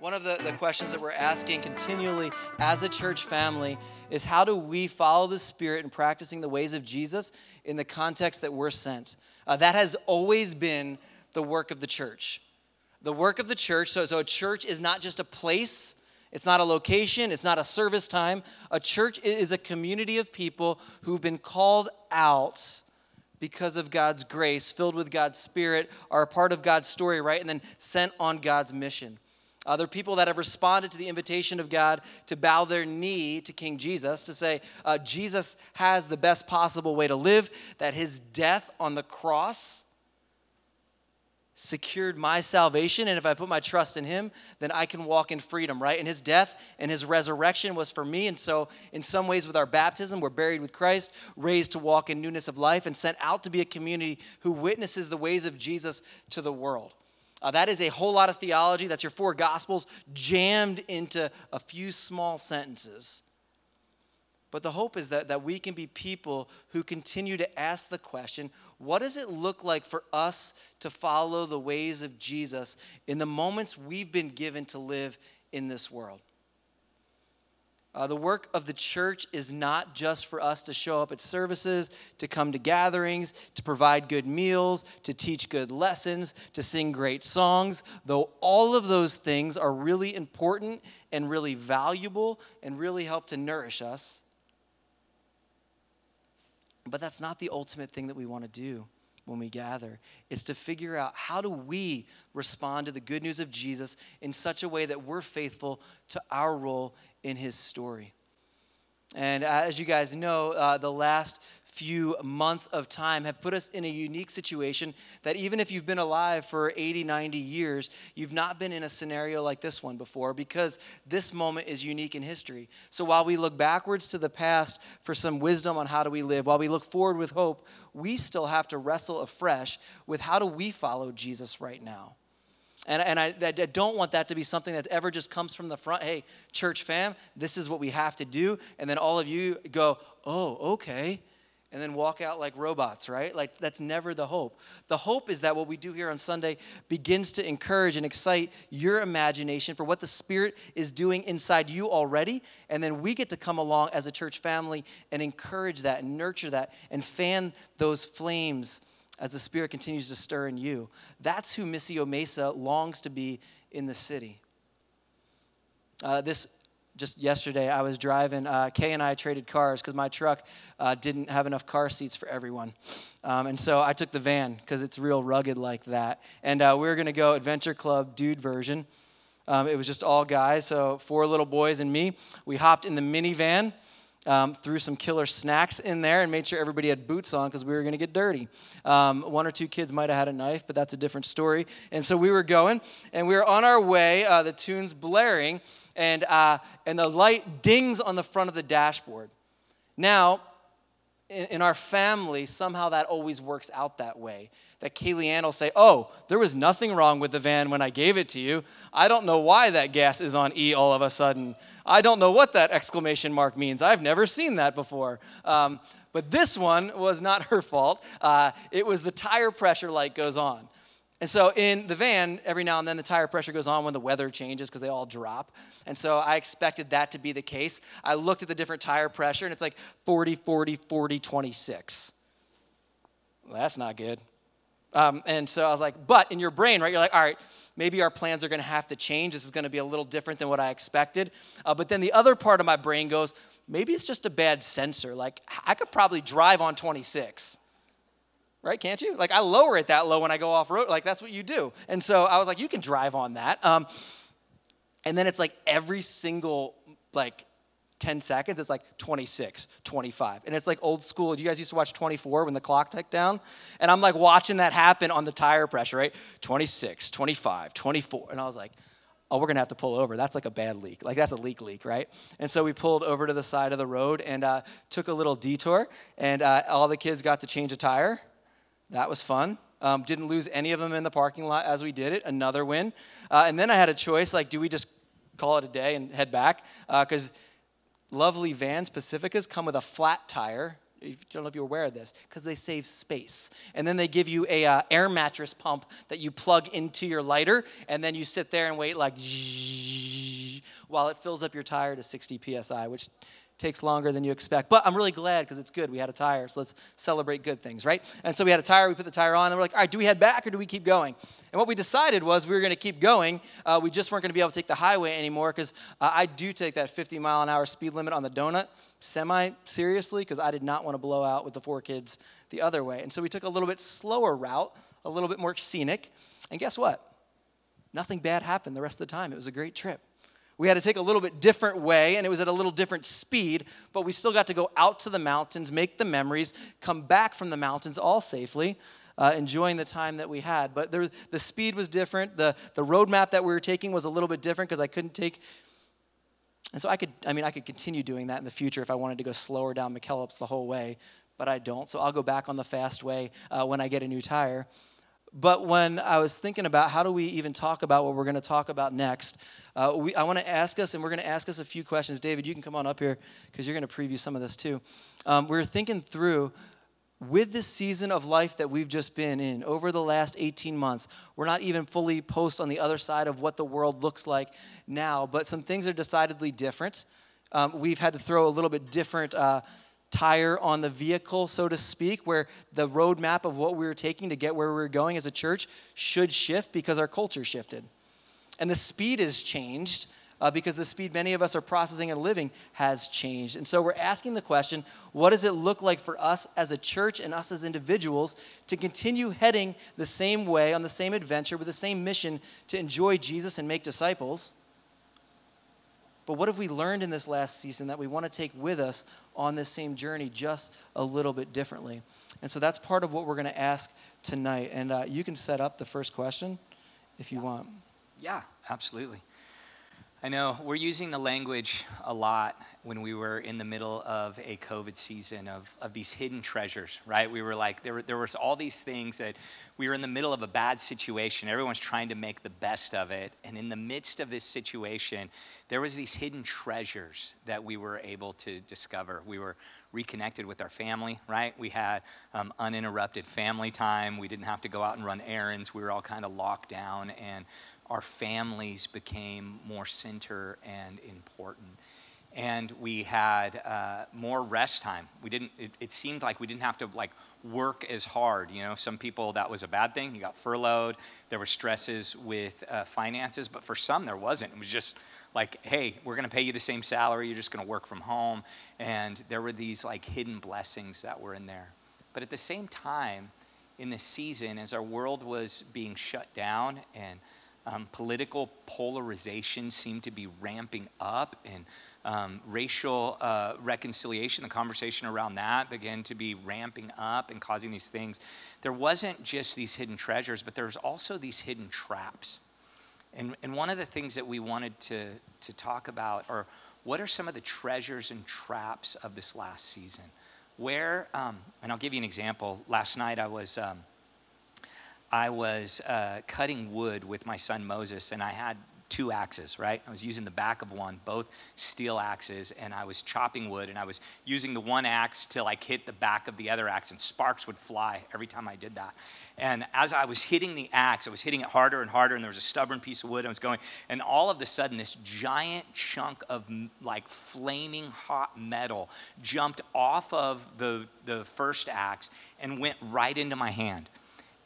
one of the, the questions that we're asking continually as a church family is how do we follow the Spirit in practicing the ways of Jesus in the context that we're sent? Uh, that has always been the work of the church. The work of the church, so, so a church is not just a place, it's not a location, it's not a service time. A church is a community of people who've been called out because of God's grace, filled with God's Spirit, are a part of God's story, right? And then sent on God's mission. Uh, there are people that have responded to the invitation of God to bow their knee to King Jesus, to say, uh, Jesus has the best possible way to live, that his death on the cross secured my salvation. And if I put my trust in him, then I can walk in freedom, right? And his death and his resurrection was for me. And so, in some ways, with our baptism, we're buried with Christ, raised to walk in newness of life, and sent out to be a community who witnesses the ways of Jesus to the world. Uh, that is a whole lot of theology. That's your four gospels jammed into a few small sentences. But the hope is that, that we can be people who continue to ask the question what does it look like for us to follow the ways of Jesus in the moments we've been given to live in this world? Uh, the work of the church is not just for us to show up at services, to come to gatherings, to provide good meals, to teach good lessons, to sing great songs, though all of those things are really important and really valuable and really help to nourish us. But that's not the ultimate thing that we want to do when we gather. It's to figure out how do we respond to the good news of Jesus in such a way that we're faithful to our role in his story. And as you guys know, uh, the last few months of time have put us in a unique situation that even if you've been alive for 80, 90 years, you've not been in a scenario like this one before because this moment is unique in history. So while we look backwards to the past for some wisdom on how do we live, while we look forward with hope, we still have to wrestle afresh with how do we follow Jesus right now. And, and I, I, don't want that to be something that ever just comes from the front. Hey, church fam, this is what we have to do. And then all of you go, oh, okay. And then walk out like robots, right? Like that's never the hope. The hope is that what we do here on Sunday begins to encourage and excite your imagination for what the Spirit is doing inside you already. And then we get to come along as a church family and encourage that and nurture that and fan those flames as the Spirit continues to stir in you. That's who Missio Mesa longs to be in the city. Uh, this just yesterday, I was driving. Uh, Kay and I traded cars because my truck uh, didn't have enough car seats for everyone. Um, and so I took the van because it's real rugged like that. And uh, we were going to go Adventure Club dude version. Um, it was just all guys, so four little boys and me. We hopped in the minivan um, threw some killer snacks in there and made sure everybody had boots on because we were going to get dirty. Um, one or two kids might have had a knife, but that's a different story. And so we were going, and we were on our way. Uh, the tune's blaring, and uh, and the light dings on the front of the dashboard. Now, in, in our family, somehow that always works out that way that Kaylee Ann will say, Oh, there was nothing wrong with the van when I gave it to you. I don't know why that gas is on E all of a sudden. I don't know what that exclamation mark means. I've never seen that before. Um, but this one was not her fault. Uh, it was the tire pressure light goes on. And so in the van, every now and then the tire pressure goes on when the weather changes because they all drop. And so I expected that to be the case. I looked at the different tire pressure and it's like 40, 40, 40, 26. Well, that's not good. Um, and so I was like, but in your brain, right, you're like, all right, maybe our plans are going to have to change. This is going to be a little different than what I expected. Uh, but then the other part of my brain goes, maybe it's just a bad sensor. Like, I could probably drive on 26. Right, can't you? Like, I lower it that low when I go off road. Like, that's what you do. And so I was like, you can drive on that. Um, and then it's like every single, like, 10 seconds, it's like 26, 25. And it's like old school. Do you guys used to watch 24 when the clock ticked down? And I'm like watching that happen on the tire pressure, right? 26, 25, 24. And I was like, oh, we're gonna have to pull over. That's like a bad leak. Like that's a leak leak, right? And so we pulled over to the side of the road and uh, took a little detour. And uh, all the kids got to change a tire. That was fun. Um, didn't lose any of them in the parking lot as we did it. Another win. Uh, and then I had a choice like, do we just call it a day and head back? Because uh, lovely vans, Pacificas, come with a flat tire. I don't know if you're aware of this, because they save space. And then they give you a uh, air mattress pump that you plug into your lighter, and then you sit there and wait like while it fills up your tire to 60 psi, which takes longer than you expect. But I'm really glad because it's good. We had a tire, so let's celebrate good things, right? And so we had a tire, we put the tire on, and we're like, all right, do we head back or do we keep going? And what we decided was we were going to keep going. Uh, we just weren't going to be able to take the highway anymore because uh, I do take that 50 mile an hour speed limit on the donut semi seriously because I did not want to blow out with the four kids the other way. And so we took a little bit slower route, a little bit more scenic. And guess what? Nothing bad happened the rest of the time. It was a great trip. We had to take a little bit different way, and it was at a little different speed, but we still got to go out to the mountains, make the memories, come back from the mountains all safely. Uh, enjoying the time that we had. But there, the speed was different. The, the roadmap that we were taking was a little bit different because I couldn't take. And so I could, I mean, I could continue doing that in the future if I wanted to go slower down McKellips the whole way, but I don't. So I'll go back on the fast way uh, when I get a new tire. But when I was thinking about how do we even talk about what we're going to talk about next, uh, we, I want to ask us, and we're going to ask us a few questions. David, you can come on up here because you're going to preview some of this too. Um, we're thinking through with this season of life that we've just been in over the last 18 months, we're not even fully post on the other side of what the world looks like now, but some things are decidedly different. Um, we've had to throw a little bit different uh, tire on the vehicle, so to speak, where the roadmap of what we were taking to get where we were going as a church should shift because our culture shifted. And the speed has changed uh, because the speed many of us are processing and living has changed. And so we're asking the question what does it look like for us as a church and us as individuals to continue heading the same way on the same adventure with the same mission to enjoy Jesus and make disciples? But what have we learned in this last season that we want to take with us on this same journey just a little bit differently? And so that's part of what we're going to ask tonight. And uh, you can set up the first question if you want. Yeah, absolutely. I know we're using the language a lot when we were in the middle of a COVID season of, of these hidden treasures, right? We were like, there, were, there was all these things that we were in the middle of a bad situation. Everyone's trying to make the best of it. And in the midst of this situation, there was these hidden treasures that we were able to discover. We were reconnected with our family, right? We had um, uninterrupted family time. We didn't have to go out and run errands. We were all kind of locked down and our families became more center and important. And we had uh, more rest time. We didn't. It, it, seemed like we didn't have to like work as hard. You know, some people that was a bad thing. You got furloughed. There were stresses with uh, finances, but for some there wasn't. It was just like, hey, we're going to pay you the same salary. You're just going to work from home. And there were these like hidden blessings that were in there. But at the same time, in this season, as our world was being shut down and um, political polarization seemed to be ramping up, and um, racial uh, reconciliation, the conversation around that began to be ramping up and causing these things. There wasn't just these hidden treasures, but there's also these hidden traps. And, and one of the things that we wanted to, to talk about are what are some of the treasures and traps of this last season? Where, um, and I'll give you an example. Last night I was um, I was uh, cutting wood with my son Moses, and I had two axes, right? I was using the back of one, both steel axes, and I was chopping wood, and I was using the one axe till I hit the back of the other axe, and sparks would fly every time I did that. And as I was hitting the axe, I was hitting it harder and harder, and there was a stubborn piece of wood, and I was going, and all of a sudden, this giant chunk of like flaming hot metal jumped off of the, the first axe and went right into my hand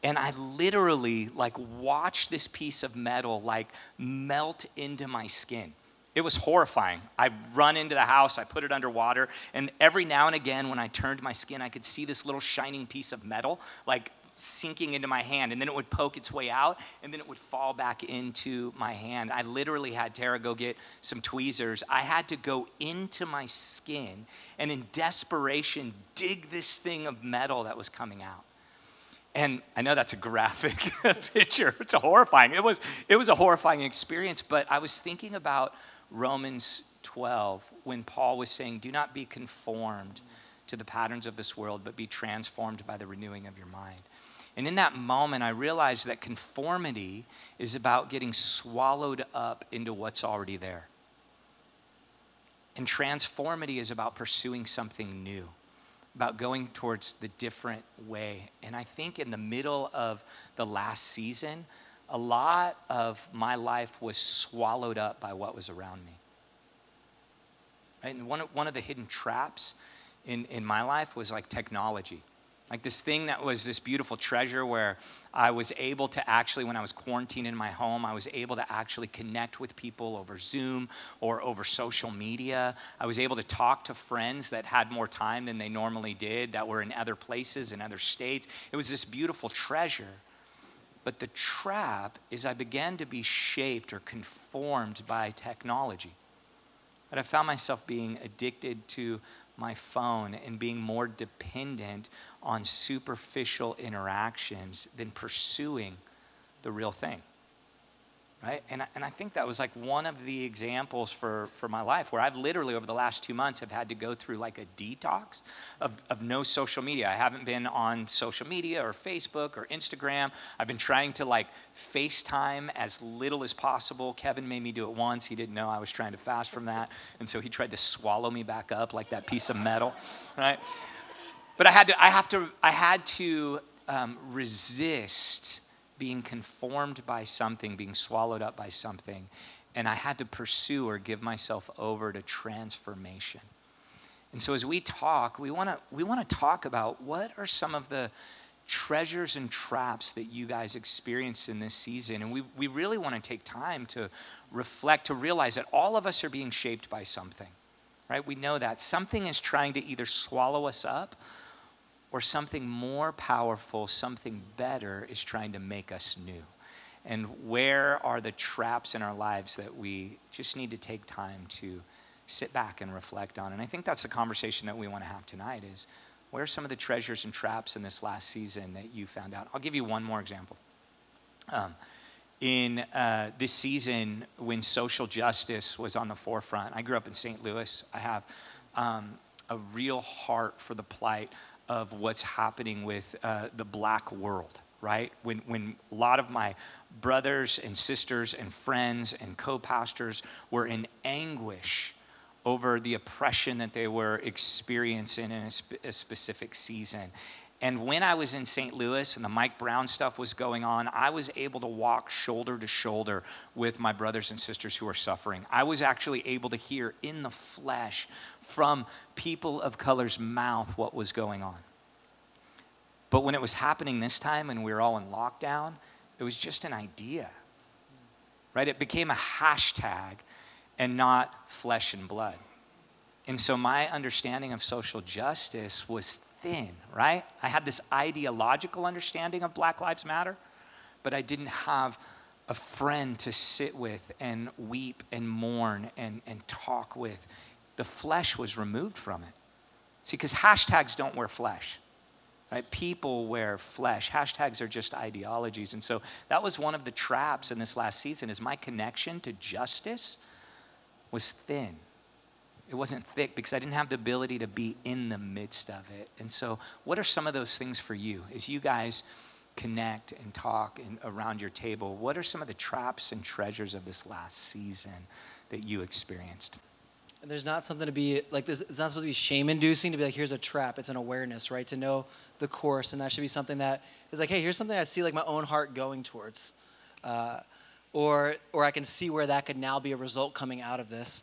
and I literally like watched this piece of metal like melt into my skin. It was horrifying. I run into the house, I put it underwater, and every now and again when I turned my skin, I could see this little shining piece of metal like sinking into my hand, and then it would poke its way out, and then it would fall back into my hand. I literally had Tara go get some tweezers. I had to go into my skin and in desperation dig this thing of metal that was coming out. And I know that's a graphic picture. It's a horrifying. It was it was a horrifying experience, but I was thinking about Romans 12 when Paul was saying, "Do not be conformed to the patterns of this world, but be transformed by the renewing of your mind." And in that moment, I realized that conformity is about getting swallowed up into what's already there. And transformity is about pursuing something new about going towards the different way. And I think in the middle of the last season, a lot of my life was swallowed up by what was around me. And one of, one of the hidden traps in, in my life was like technology. Like this thing that was this beautiful treasure where I was able to actually, when I was quarantined in my home, I was able to actually connect with people over Zoom or over social media. I was able to talk to friends that had more time than they normally did, that were in other places, in other states. It was this beautiful treasure. But the trap is I began to be shaped or conformed by technology. But I found myself being addicted to my phone and being more dependent on superficial interactions than pursuing the real thing right? And I, and I think that was like one of the examples for, for my life where i've literally over the last two months have had to go through like a detox of, of no social media. I haven't been on social media or facebook or instagram. I've been trying to like facetime as little as possible. Kevin made me do it once. He didn't know i was trying to fast from that. And so he tried to swallow me back up like that piece of metal right? But i had to i have to i had to um, resist being conformed by something, being swallowed up by something, and I had to pursue or give myself over to transformation. And so as we talk, we want to we want to talk about what are some of the treasures and traps that you guys experienced in this season. And we, we really want to take time to reflect, to realize that all of us are being shaped by something, right? We know that. Something is trying to either swallow us up or something more powerful, something better is trying to make us new? And where are the traps in our lives that we just need to take time to sit back and reflect on? And I think that's the conversation that we want to have tonight is where are some of the treasures and traps in this last season that you found out? I'll give you one more example. Um, in uh, this season, when social justice was on the forefront, I grew up in St. Louis. I have um, a real heart for the plight of what's happening with uh, the black world, right? When, when a lot of my brothers and sisters and friends and co pastors were in anguish over the oppression that they were experiencing in a, sp- a specific season. And when I was in St. Louis and the Mike Brown stuff was going on, I was able to walk shoulder to shoulder with my brothers and sisters who are suffering. I was actually able to hear in the flesh from people of color's mouth what was going on. But when it was happening this time and we were all in lockdown, it was just an idea, right? It became a hashtag and not flesh and blood. And so my understanding of social justice was thin, right? I had this ideological understanding of Black Lives Matter, but I didn't have a friend to sit with and weep and mourn and, and talk with. The flesh was removed from it. See, because hashtags don't wear flesh. Right? People wear flesh. Hashtags are just ideologies. And so that was one of the traps in this last season is my connection to justice was thin it wasn't thick because I didn't have the ability to be in the midst of it. And so, what are some of those things for you as you guys connect and talk and around your table? What are some of the traps and treasures of this last season that you experienced? And there's not something to be like this. It's not supposed to be shame inducing to be like, here's a trap. It's an awareness, right? To know the course, and that should be something that is like, hey, here's something I see like my own heart going towards, uh, or or I can see where that could now be a result coming out of this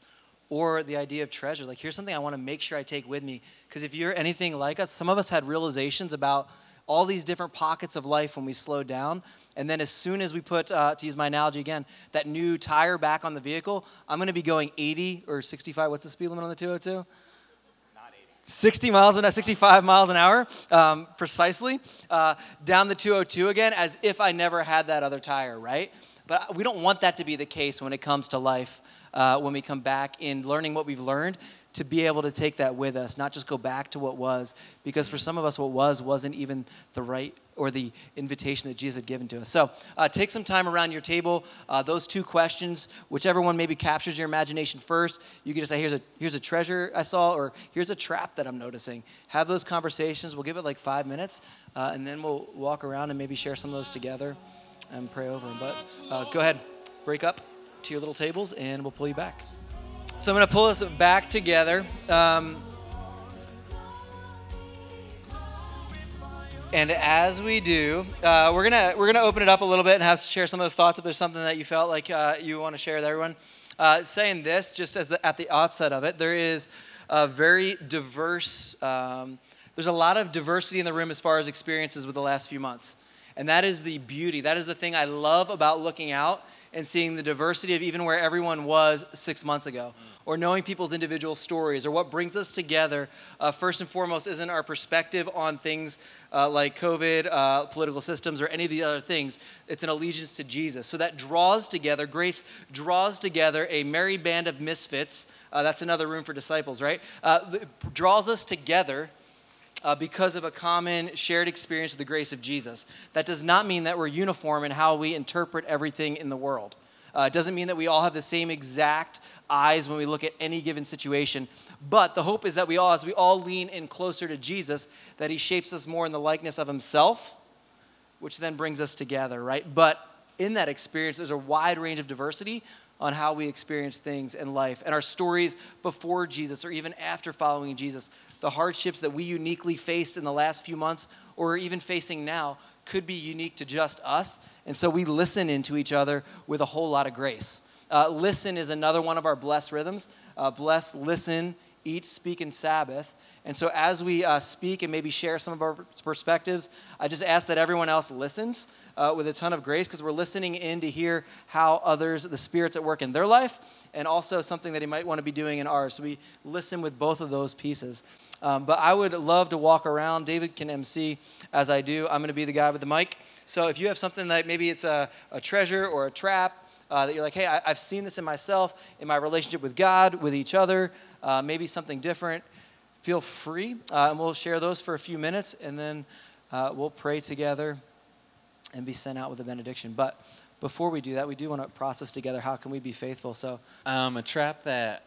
or the idea of treasure. Like, here's something I want to make sure I take with me. Because if you're anything like us, some of us had realizations about all these different pockets of life when we slowed down. And then as soon as we put, uh, to use my analogy again, that new tire back on the vehicle, I'm going to be going 80 or 65. What's the speed limit on the 202? Not 60 miles an hour, 65 miles an hour, um, precisely, uh, down the 202 again, as if I never had that other tire, right? But we don't want that to be the case when it comes to life uh, when we come back in learning what we've learned to be able to take that with us, not just go back to what was, because for some of us, what was wasn't even the right or the invitation that Jesus had given to us. So uh, take some time around your table. Uh, those two questions, whichever one maybe captures your imagination first, you can just say, here's a, here's a treasure I saw, or here's a trap that I'm noticing. Have those conversations. We'll give it like five minutes, uh, and then we'll walk around and maybe share some of those together and pray over them. But uh, go ahead, break up to your little tables and we'll pull you back. So I'm going to pull us back together. Um, And as we do, uh, we're gonna we're gonna open it up a little bit and have share some of those thoughts. If there's something that you felt like uh, you want to share with everyone, uh, saying this just as the, at the outset of it, there is a very diverse. Um, there's a lot of diversity in the room as far as experiences with the last few months, and that is the beauty. That is the thing I love about looking out and seeing the diversity of even where everyone was six months ago or knowing people's individual stories, or what brings us together, uh, first and foremost, isn't our perspective on things uh, like COVID, uh, political systems, or any of the other things. It's an allegiance to Jesus. So that draws together, grace draws together a merry band of misfits. Uh, that's another room for disciples, right? Uh, draws us together. Uh, because of a common shared experience of the grace of Jesus. That does not mean that we're uniform in how we interpret everything in the world. Uh, it doesn't mean that we all have the same exact eyes when we look at any given situation. But the hope is that we all, as we all lean in closer to Jesus, that He shapes us more in the likeness of Himself, which then brings us together, right? But in that experience, there's a wide range of diversity on how we experience things in life. And our stories before Jesus or even after following Jesus, the hardships that we uniquely faced in the last few months or even facing now could be unique to just us. And so we listen into each other with a whole lot of grace. Uh, listen is another one of our bless rhythms. Uh, bless, listen, eat, speak, and Sabbath. And so, as we uh, speak and maybe share some of our perspectives, I just ask that everyone else listens uh, with a ton of grace because we're listening in to hear how others, the Spirit's at work in their life, and also something that He might want to be doing in ours. So, we listen with both of those pieces. Um, but I would love to walk around. David can MC as I do. I'm going to be the guy with the mic. So, if you have something that maybe it's a, a treasure or a trap, uh, that you're like, hey, I, have seen this in myself, in my relationship with God, with each other, uh, maybe something different, feel free. Uh, and we'll share those for a few minutes, and then uh, we'll pray together and be sent out with a benediction. But before we do that, we do want to process together how can we be faithful. So, um, a trap that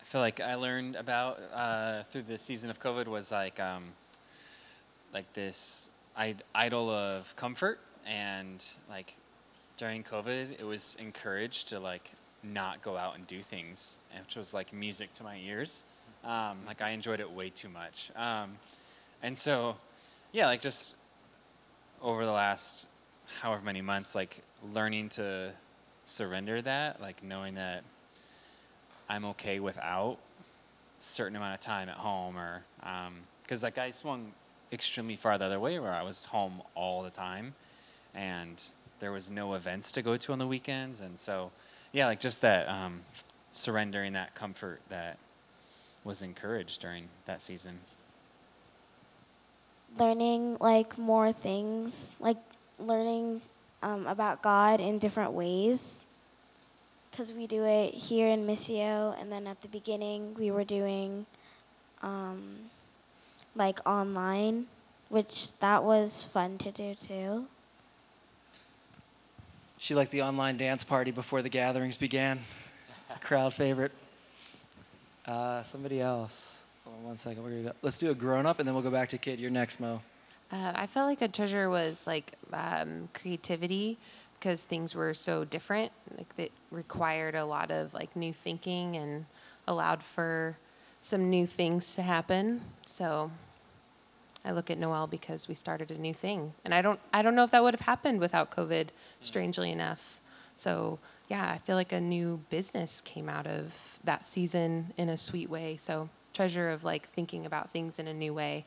I feel like I learned about uh, through the season of COVID was like, um, like this idol of comfort and like during COVID, it was encouraged to like not go out and do things, which was like music to my ears. Um, like I enjoyed it way too much. Um, and so, yeah, like just over the last however many months, like learning to surrender that, like knowing that I'm okay without certain amount of time at home, or because um, like I swung extremely far the other way where I was home all the time, and there was no events to go to on the weekends, and so yeah, like just that um, surrendering that comfort that was encouraged during that season. Learning like more things, like learning um, about God in different ways. Because we do it here in Missio, and then at the beginning we were doing um, like online, which that was fun to do too. She liked the online dance party before the gatherings began. It's a crowd favorite. Uh, somebody else. Hold on one second. We're gonna go. Let's do a grown up and then we'll go back to kid. You're next, Mo. Uh, I felt like a treasure was like um, creativity because things were so different. Like it required a lot of like new thinking and allowed for some new things to happen. So I look at Noel because we started a new thing, and I don't I don't know if that would have happened without COVID. Strangely enough, so yeah, I feel like a new business came out of that season in a sweet way. So treasure of like thinking about things in a new way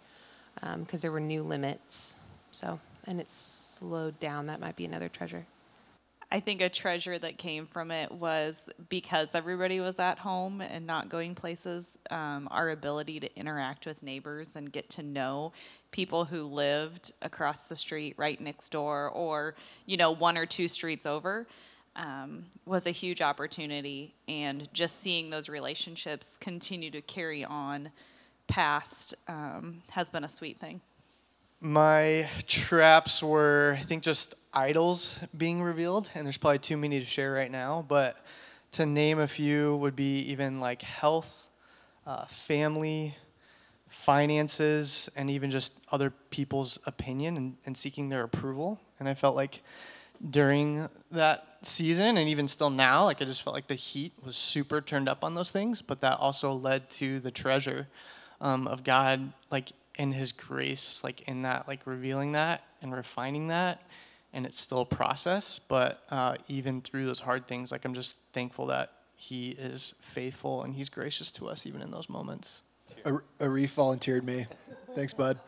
because um, there were new limits. So and it slowed down. That might be another treasure. I think a treasure that came from it was because everybody was at home and not going places, um, our ability to interact with neighbors and get to know people who lived across the street right next door or, you know, one or two streets over. Um, was a huge opportunity, and just seeing those relationships continue to carry on past um, has been a sweet thing. My traps were, I think, just idols being revealed, and there's probably too many to share right now, but to name a few would be even like health, uh, family, finances, and even just other people's opinion and, and seeking their approval. And I felt like during that season, and even still now, like I just felt like the heat was super turned up on those things, but that also led to the treasure um, of God, like in His grace, like in that, like revealing that and refining that. And it's still a process, but uh, even through those hard things, like I'm just thankful that He is faithful and He's gracious to us, even in those moments. Arif volunteered me. Thanks, bud.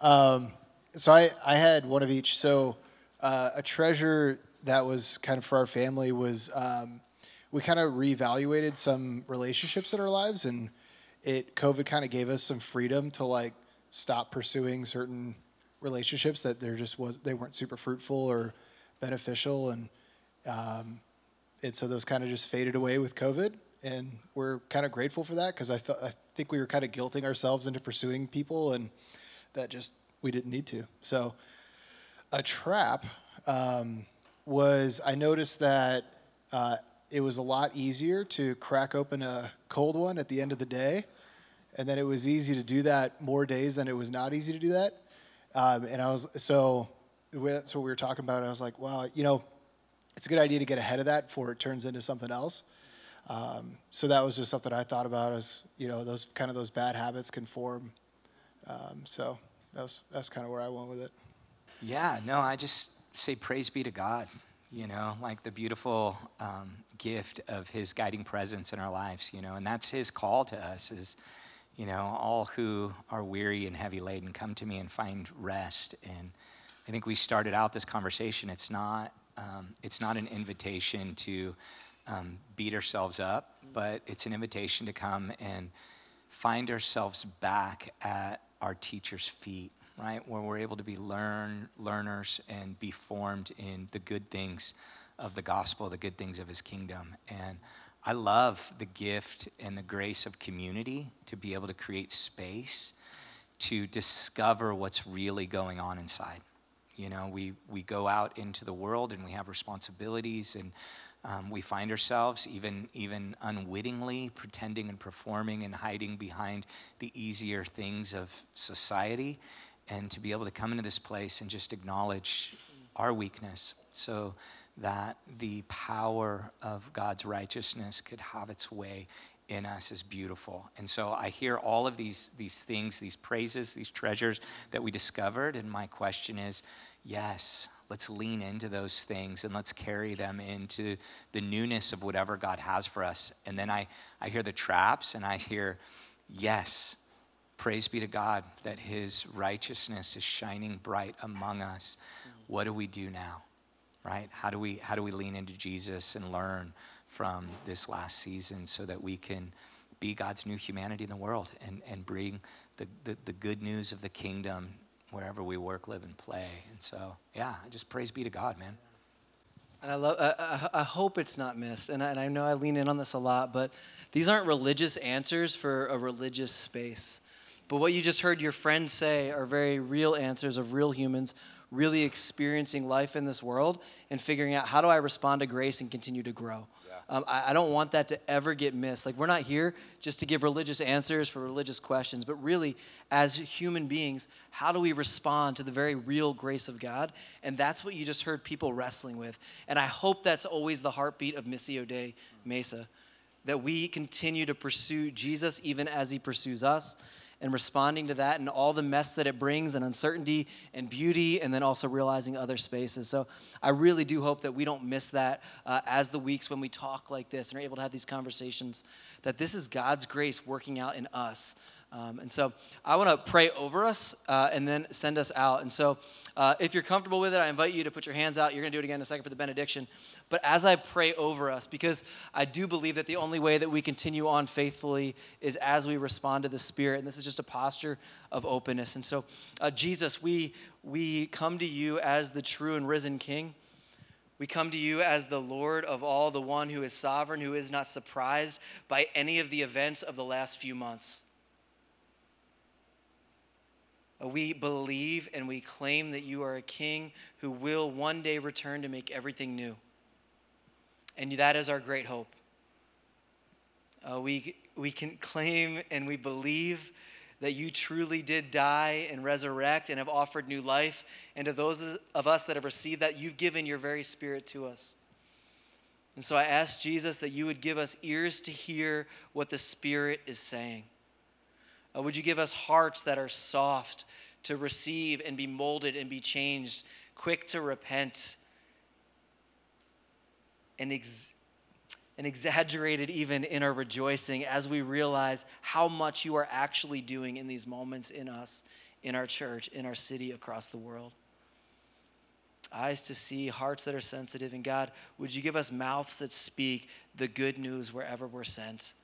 Um, so I, I had one of each. So uh, a treasure that was kind of for our family was um, we kind of reevaluated some relationships in our lives, and it COVID kind of gave us some freedom to like stop pursuing certain relationships that there just was they weren't super fruitful or beneficial, and um, and so those kind of just faded away with COVID, and we're kind of grateful for that because I thought I think we were kind of guilting ourselves into pursuing people, and that just we didn't need to. So a trap um, was I noticed that. Uh, it was a lot easier to crack open a cold one at the end of the day. And then it was easy to do that more days than it was not easy to do that. Um, and I was, so that's what we were talking about. I was like, wow, you know, it's a good idea to get ahead of that before it turns into something else. Um, so that was just something I thought about as, you know, those kind of those bad habits can form. Um, so that was, that's kind of where I went with it. Yeah, no, I just say praise be to God you know, like the beautiful um, gift of his guiding presence in our lives, you know, and that's his call to us is, you know, all who are weary and heavy laden come to me and find rest. And I think we started out this conversation. It's not, um, it's not an invitation to um, beat ourselves up, but it's an invitation to come and find ourselves back at our teacher's feet right? Where we're able to be learn learners and be formed in the good things of the gospel, the good things of his kingdom. And I love the gift and the grace of community to be able to create space to discover what's really going on inside. You know, we, we go out into the world and we have responsibilities and um, we find ourselves even even unwittingly pretending and performing and hiding behind the easier things of society and to be able to come into this place and just acknowledge our weakness so that the power of God's righteousness could have its way in us is beautiful. And so I hear all of these, these things, these praises, these treasures that we discovered. And my question is yes, let's lean into those things and let's carry them into the newness of whatever God has for us. And then I, I hear the traps and I hear, yes, Praise be to God that his righteousness is shining bright among us. What do we do now? Right? How do we how do we lean into Jesus and learn from this last season so that we can be God's new humanity in the world and, and bring the, the, the good news of the kingdom wherever we work, live, and play. And so, yeah, just praise be to God, man. And I love. I, I, hope it's not missed. And I, and I know I lean in on this a lot, but these aren't religious answers for a religious space. But what you just heard your friend say are very real answers of real humans really experiencing life in this world and figuring out how do I respond to grace and continue to grow. Yeah. Um, I, I don't want that to ever get missed. Like, we're not here just to give religious answers for religious questions, but really, as human beings, how do we respond to the very real grace of God? And that's what you just heard people wrestling with. And I hope that's always the heartbeat of Missio Dei Mesa, that we continue to pursue Jesus even as he pursues us and responding to that and all the mess that it brings and uncertainty and beauty, and then also realizing other spaces. So I really do hope that we don't miss that uh, as the weeks when we talk like this and are able to have these conversations, that this is God's grace working out in us. Um, and so I want to pray over us uh, and then send us out. And so uh, if you're comfortable with it, I invite you to put your hands out. You're going to do it again in a second for the benediction. But as I pray over us, because I do believe that the only way that we continue on faithfully is as we respond to the Spirit. And this is just a posture of openness. And so, uh, Jesus, we, we come to you as the true and risen King. We come to you as the Lord of all, the one who is sovereign, who is not surprised by any of the events of the last few months. We believe and we claim that you are a king who will one day return to make everything new. And that is our great hope. Uh, we, we can claim and we believe that you truly did die and resurrect and have offered new life. And to those of us that have received that, you've given your very spirit to us. And so I ask Jesus that you would give us ears to hear what the Spirit is saying. Uh, would you give us hearts that are soft to receive and be molded and be changed, quick to repent, and, ex- and exaggerated even in our rejoicing as we realize how much you are actually doing in these moments in us, in our church, in our city, across the world? eyes to see, hearts that are sensitive. And God, would you give us mouths that speak the good news wherever we're sent?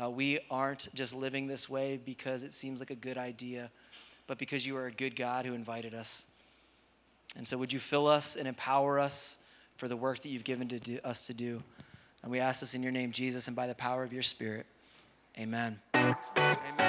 Uh, we aren't just living this way because it seems like a good idea, but because you are a good God who invited us. And so, would you fill us and empower us for the work that you've given to do, us to do? And we ask this in your name, Jesus, and by the power of your Spirit. Amen. Amen.